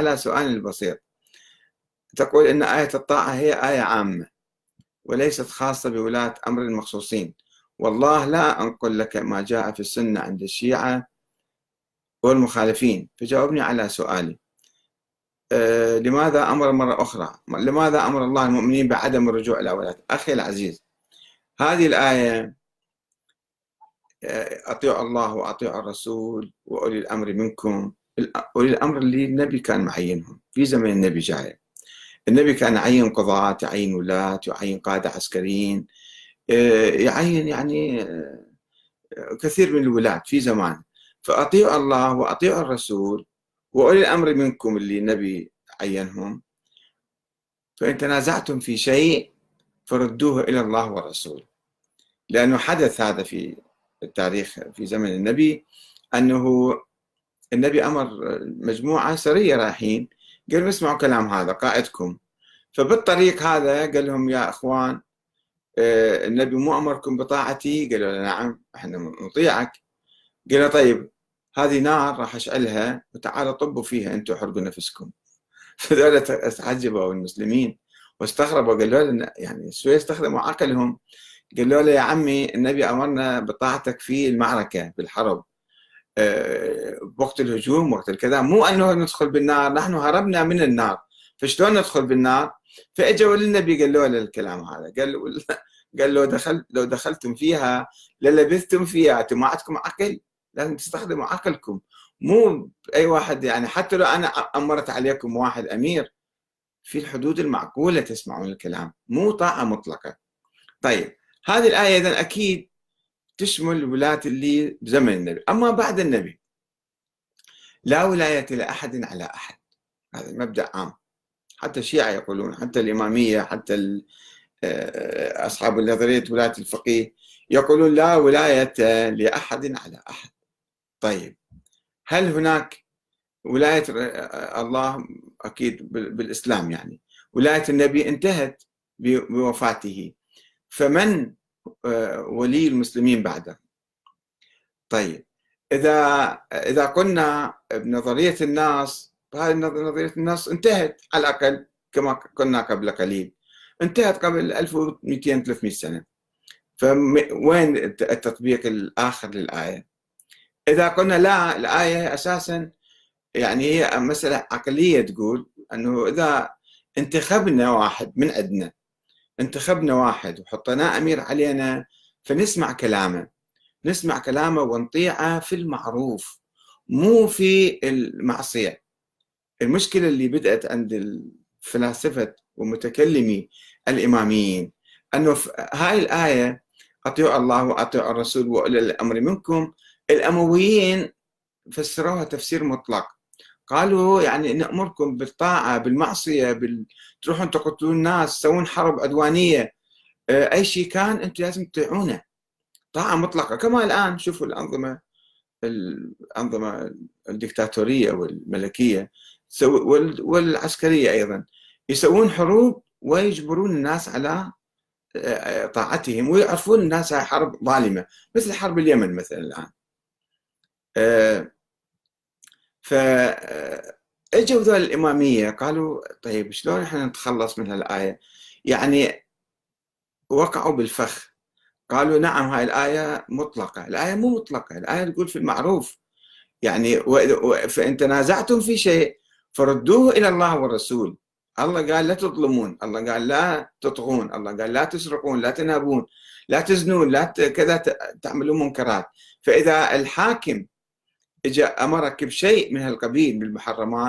على سؤال البسيط تقول أن آية الطاعة هي آية عامة وليست خاصة بولاة أمر المخصوصين. والله لا أنقل لك ما جاء في السنة عند الشيعة والمخالفين. فجاوبني على سؤالي. أه لماذا أمر مرة أخرى؟ لماذا أمر الله المؤمنين بعدم الرجوع إلى ولاة أخي العزيز هذه الآية آه، أطيعوا الله وأطيعوا الرسول وأولي الأمر منكم. أولي الأمر اللي النبي كان معينهم. في زمن النبي جاي. النبي كان يعين قضاة يعين ولاة يعين قادة عسكريين. آه، يعين يعني آه، كثير من الولاة في زمان. فأطيعوا الله وأطيعوا الرسول وأولي الأمر منكم اللي النبي عينهم. فإن تنازعتم في شيء فردوه إلى الله والرسول. لأنه حدث هذا في التاريخ في زمن النبي أنه النبي أمر مجموعة سرية رايحين قال اسمعوا كلام هذا قائدكم. فبالطريق هذا قال لهم يا إخوان آه، النبي مو أمركم بطاعتي؟ قالوا له نعم إحنا نطيعك. قال طيب هذه نار راح أشعلها وتعالوا طبوا فيها أنتم حرقوا نفسكم. فذولا تعجبوا المسلمين واستغربوا قالوا له يعني شوي استخدموا عقلهم. قالوا له يا عمي النبي أمرنا بطاعتك في المعركة بالحرب. آه، وقت الهجوم وقت الكذا. مو أنه ندخل بالنار نحن هربنا من النار. فشلون ندخل بالنار؟ فإجوا للنبي قالوا له الكلام هذا. قال قال لو دخل لو دخلتم فيها للبثتم فيها أنتم ما عندكم عقل. لازم تستخدموا عقلكم. مو اي واحد يعني حتى لو أنا أمرت عليكم واحد أمير في الحدود المعقولة تسمعون الكلام. مو طاعه مطلقة. طيب هذه الآية اذا أكيد تشمل الولاة اللي بزمن النبي. أما بعد النبي لا ولاية لأحد على أحد. هذا مبدأ عام. حتى الشيعة يقولون حتى الإمامية حتى آه، أصحاب نظرية ولاية الفقيه يقولون لا ولاية لأحد على أحد. طيب هل هناك ولاية آه، الله؟ أكيد بالإسلام يعني. ولاية النبي انتهت بوفاته. فمن ولي المسلمين بعده. طيب إذا إذا قلنا بنظرية الناس هذه نظرية الناس انتهت على الأقل كما قلنا قبل قليل. انتهت قبل 1200 300 سنة. فوين التطبيق الآخر للآية؟ إذا قلنا لا الآية أساسا يعني هي مسألة عقلية تقول أنه إذا انتخبنا واحد من عندنا انتخبنا واحد وحطيناه أمير علينا فنسمع كلامه. نسمع كلامه ونطيعه في المعروف مو في المعصية. المشكلة اللي بدأت عند الفلاسفة ومتكلمي الإماميين أنه هاي الآية أطيعوا الله وأطيعوا الرسول وأولي الأمر منكم الأمويين فسروها تفسير مطلق. قالوا يعني نأمركم بالطاعة بالمعصية بال... تروحون تقتلون الناس تسوون حرب عدوانية. آه، أي شيء كان أنتم لازم تطيعونه. طاعة مطلقة. كما الآن شوفوا الأنظمة الأنظمة الدكتاتورية والملكية والعسكرية أيضا يسوون حروب ويجبرون الناس على آه، طاعتهم ويعرفون الناس هاي حرب ظالمة مثل حرب اليمن مثلا الآن. آه، فاجوا ذول الإمامية قالوا طيب شلون إحنا نتخلص من هالآية؟ يعني وقعوا بالفخ. قالوا نعم هاي الآية مطلقة، الآية مو مطلقة، الآية تقول في المعروف. يعني فإن تنازعتم في شيء فردوه إلى الله والرسول. الله قال لا تظلمون. الله قال لا تطغون. الله قال لا تسرقون لا تنهبون لا تزنون لا كذا تعملون منكرات. فإذا الحاكم اجى أمرك بشيء من هالقبيل بالمحرمات.